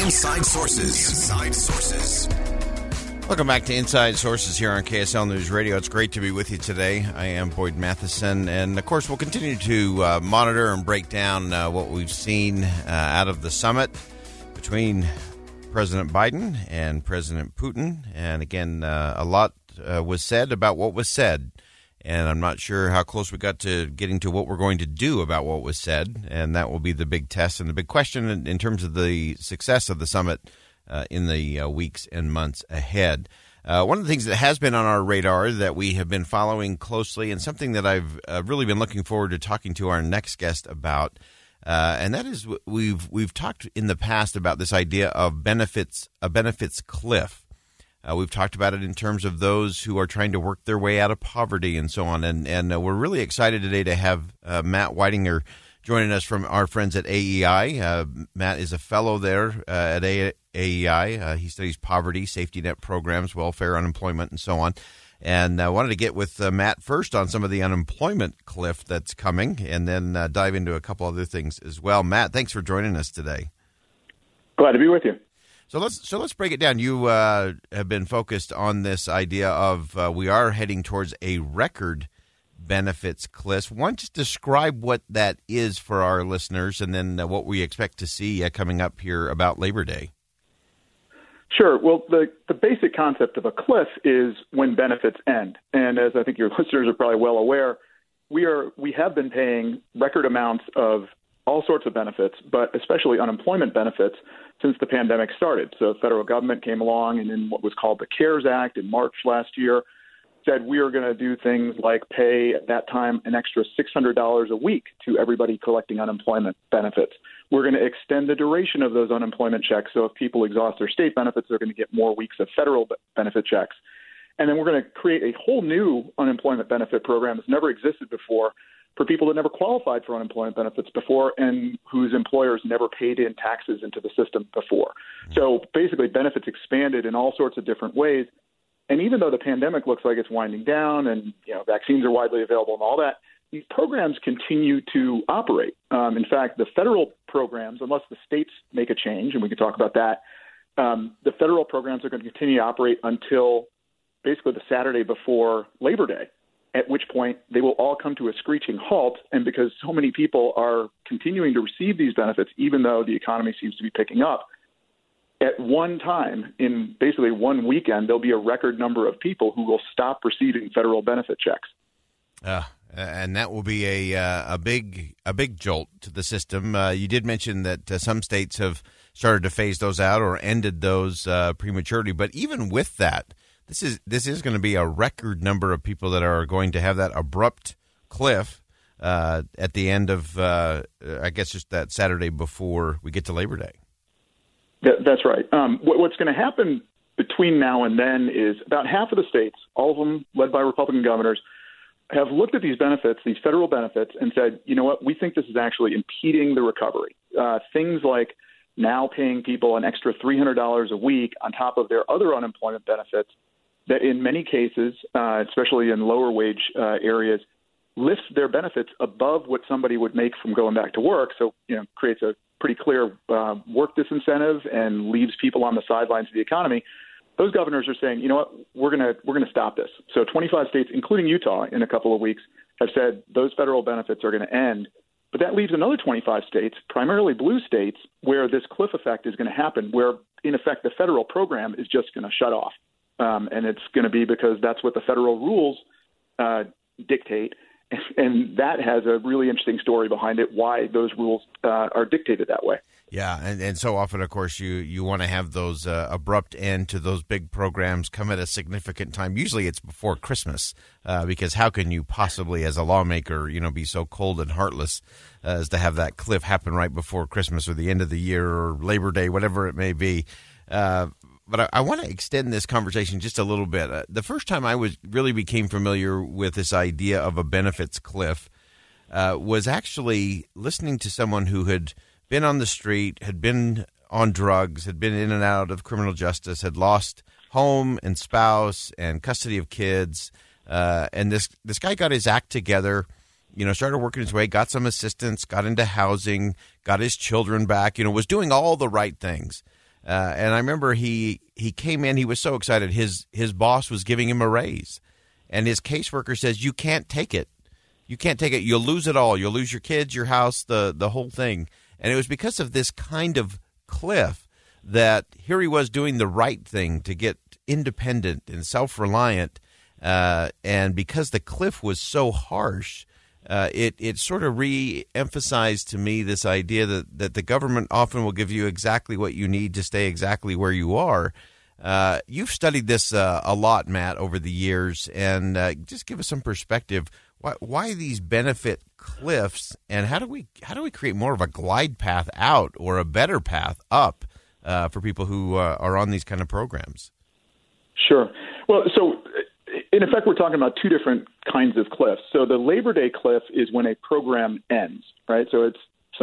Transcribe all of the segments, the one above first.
Inside Sources. Inside Sources. Welcome back to Inside Sources here on KSL News Radio. It's great to be with you today. I am Boyd Matheson, and of course, we'll continue to uh, monitor and break down uh, what we've seen uh, out of the summit between President Biden and President Putin. And again, uh, a lot uh, was said about what was said and I'm not sure how close we got to getting to what we're going to do about what was said, and that will be the big test and the big question in, in terms of the success of the summit uh, in the uh, weeks and months ahead. Uh, one of the things that has been on our radar that we have been following closely, and something that I've uh, really been looking forward to talking to our next guest about, uh, and that is we've we've talked in the past about this idea of benefits a benefits cliff uh, we've talked about it in terms of those who are trying to work their way out of poverty and so on. And, and uh, we're really excited today to have uh, Matt Weidinger joining us from our friends at AEI. Uh, Matt is a fellow there uh, at a- AEI. Uh, he studies poverty, safety net programs, welfare, unemployment, and so on. And I wanted to get with Matt first on some of the unemployment cliff that's coming and then dive into a couple other things as well. Matt, thanks for joining us today. Glad to be with you. So let's so let's break it down. You uh, have been focused on this idea of uh, we are heading towards a record benefits cliff. Why don't just describe what that is for our listeners, and then uh, what we expect to see uh, coming up here about Labor Day. Sure. Well, the the basic concept of a cliff is when benefits end, and as I think your listeners are probably well aware, we are we have been paying record amounts of all sorts of benefits, but especially unemployment benefits since the pandemic started. So the federal government came along and in what was called the CARES Act in March last year said we are going to do things like pay at that time an extra $600 a week to everybody collecting unemployment benefits. We're going to extend the duration of those unemployment checks so if people exhaust their state benefits, they're going to get more weeks of federal benefit checks. And then we're going to create a whole new unemployment benefit program that's never existed before for people that never qualified for unemployment benefits before and whose employers never paid in taxes into the system before. So basically, benefits expanded in all sorts of different ways. And even though the pandemic looks like it's winding down and you know vaccines are widely available and all that, these programs continue to operate. Um, in fact, the federal programs, unless the states make a change, and we can talk about that, um, the federal programs are going to continue to operate until basically the Saturday before Labor Day at which point they will all come to a screeching halt. And because so many people are continuing to receive these benefits, even though the economy seems to be picking up, at one time, in basically one weekend, there'll be a record number of people who will stop receiving federal benefit checks. Uh, and that will be a uh, a big a big jolt to the system. Uh, you did mention that uh, some states have started to phase those out or ended those uh, prematurely, but even with that, this is this is going to be a record number of people that are going to have that abrupt cliff uh, at the end of, uh, I guess, just that Saturday before we get to Labor Day. that's right. Um, what's going to happen between now and then is about half of the states, all of them led by Republican governors, have looked at these benefits, these federal benefits, and said, you know what, we think this is actually impeding the recovery. Uh, things like now paying people an extra $300 a week on top of their other unemployment benefits that in many cases, uh, especially in lower wage uh, areas, lifts their benefits above what somebody would make from going back to work. So, you know, creates a pretty clear uh, work disincentive and leaves people on the sidelines of the economy. Those governors are saying, you know what, we're gonna we're gonna stop this. So, 25 states, including Utah, in a couple of weeks, have said those federal benefits are going to end. But that leaves another 25 states, primarily blue states, where this cliff effect is going to happen, where in effect the federal program is just going to shut off. Um, and it's going to be because that's what the federal rules uh, dictate. And that has a really interesting story behind it, why those rules uh, are dictated that way. Yeah, and, and so often, of course, you, you want to have those uh, abrupt end to those big programs come at a significant time. Usually, it's before Christmas, uh, because how can you possibly, as a lawmaker, you know, be so cold and heartless uh, as to have that cliff happen right before Christmas or the end of the year or Labor Day, whatever it may be. But I, I want to extend this conversation just a little bit. Uh, the first time I was really became familiar with this idea of a benefits cliff uh, was actually listening to someone who had been on the street, had been on drugs, had been in and out of criminal justice, had lost home and spouse and custody of kids. Uh, and this this guy got his act together, you know, started working his way, got some assistance, got into housing, got his children back, you know, was doing all the right things. Uh, and I remember he he came in, he was so excited. His his boss was giving him a raise, and his caseworker says, "You can't take it. You can't take it. You'll lose it all. You'll lose your kids, your house, the the whole thing." And it was because of this kind of cliff that here he was doing the right thing to get independent and self reliant. Uh, and because the cliff was so harsh, uh, it, it sort of re emphasized to me this idea that, that the government often will give you exactly what you need to stay exactly where you are. Uh, you've studied this uh, a lot, Matt, over the years, and uh, just give us some perspective. Why, why these benefit cliffs, and how do we how do we create more of a glide path out or a better path up uh, for people who uh, are on these kind of programs? Sure. Well, so in effect, we're talking about two different kinds of cliffs. So the Labor Day cliff is when a program ends, right? So it's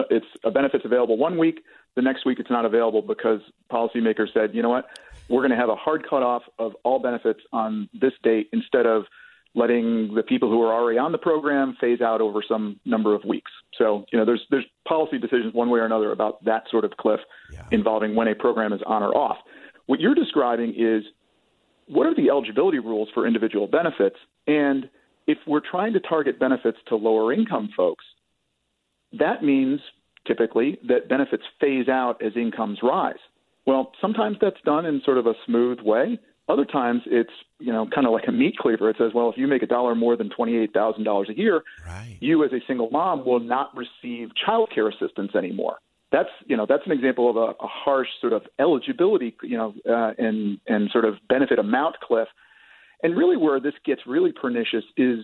it's a benefits available one week, the next week it's not available because policymakers said, you know what, we're going to have a hard cutoff of all benefits on this date instead of letting the people who are already on the program phase out over some number of weeks. So, you know, there's there's policy decisions one way or another about that sort of cliff yeah. involving when a program is on or off. What you're describing is what are the eligibility rules for individual benefits? And if we're trying to target benefits to lower income folks, that means typically that benefits phase out as incomes rise. Well, sometimes that's done in sort of a smooth way. Other times it's, you know, kind of like a meat cleaver. It says, well, if you make a dollar more than $28,000 a year, right. you as a single mom will not receive child care assistance anymore that's you know that's an example of a, a harsh sort of eligibility you know uh, and and sort of benefit amount cliff. And really where this gets really pernicious is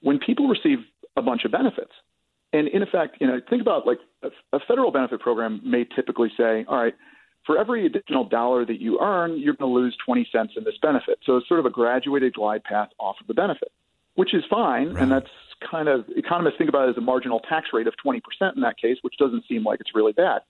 when people receive a bunch of benefits. And in effect you know think about like a, a federal benefit program may typically say all right for every additional dollar that you earn you're going to lose 20 cents in this benefit. So it's sort of a graduated glide path off of the benefit which is fine right. and that's kind of economists think about it as a marginal tax rate of 20% in that case, which doesn't seem like it's really bad.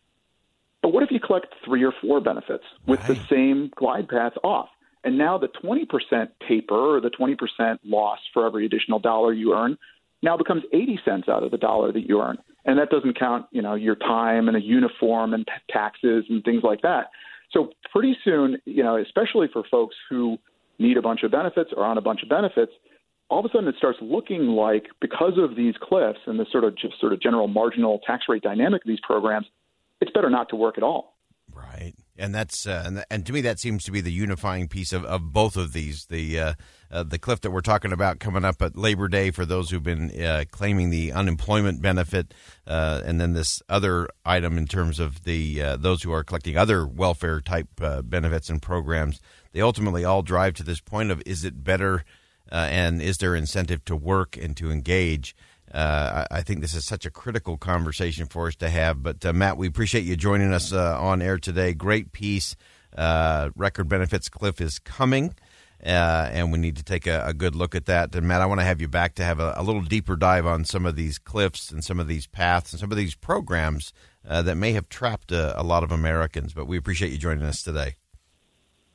But what if you collect three or four benefits with right. the same glide path off? And now the 20% taper or the 20% loss for every additional dollar you earn now becomes 80 cents out of the dollar that you earn. And that doesn't count, you know, your time and a uniform and taxes and things like that. So pretty soon, you know, especially for folks who need a bunch of benefits or on a bunch of benefits, all of a sudden it starts looking like because of these cliffs and the sort of just sort of general marginal tax rate dynamic of these programs, it's better not to work at all. Right, and that's uh, and, and to me that seems to be the unifying piece of, of both of these. The uh, uh, the cliff that we're talking about coming up at Labor Day for those who've been uh, claiming the unemployment benefit, uh, and then this other item in terms of the uh, those who are collecting other welfare type benefits and programs. They ultimately all drive to this point of is it better uh, and is there incentive to work and to engage? Uh, I, I, think this is such a critical conversation for us to have. But uh, Matt, we appreciate you joining us uh, on air today. Great piece. Uh, record benefits cliff is coming. Uh, and we need to take a, a, good look at that. And Matt, I want to have you back to have a, a, little deeper dive on some of these cliffs and some of these paths and some of these programs that may have trapped a, a lot of Americans. But we appreciate you joining us today.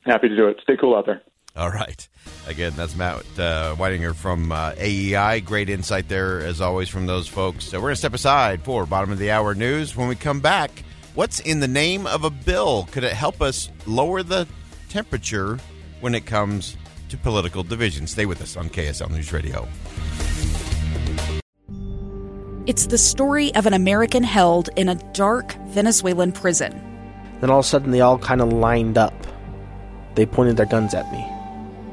Happy to do it. Stay cool out there. All right. Again, that's Matt uh, Weidinger from uh, AEI. Great insight there, as always, from those folks. So we're going to step aside for bottom of the hour news. When we come back, what's in the name of a bill? Could it help us lower the temperature when it comes to political division? Stay with us on KSL News Radio. It's the story of an American held in a dark Venezuelan prison. Then all of a sudden, they all kind of lined up. They pointed their guns at me.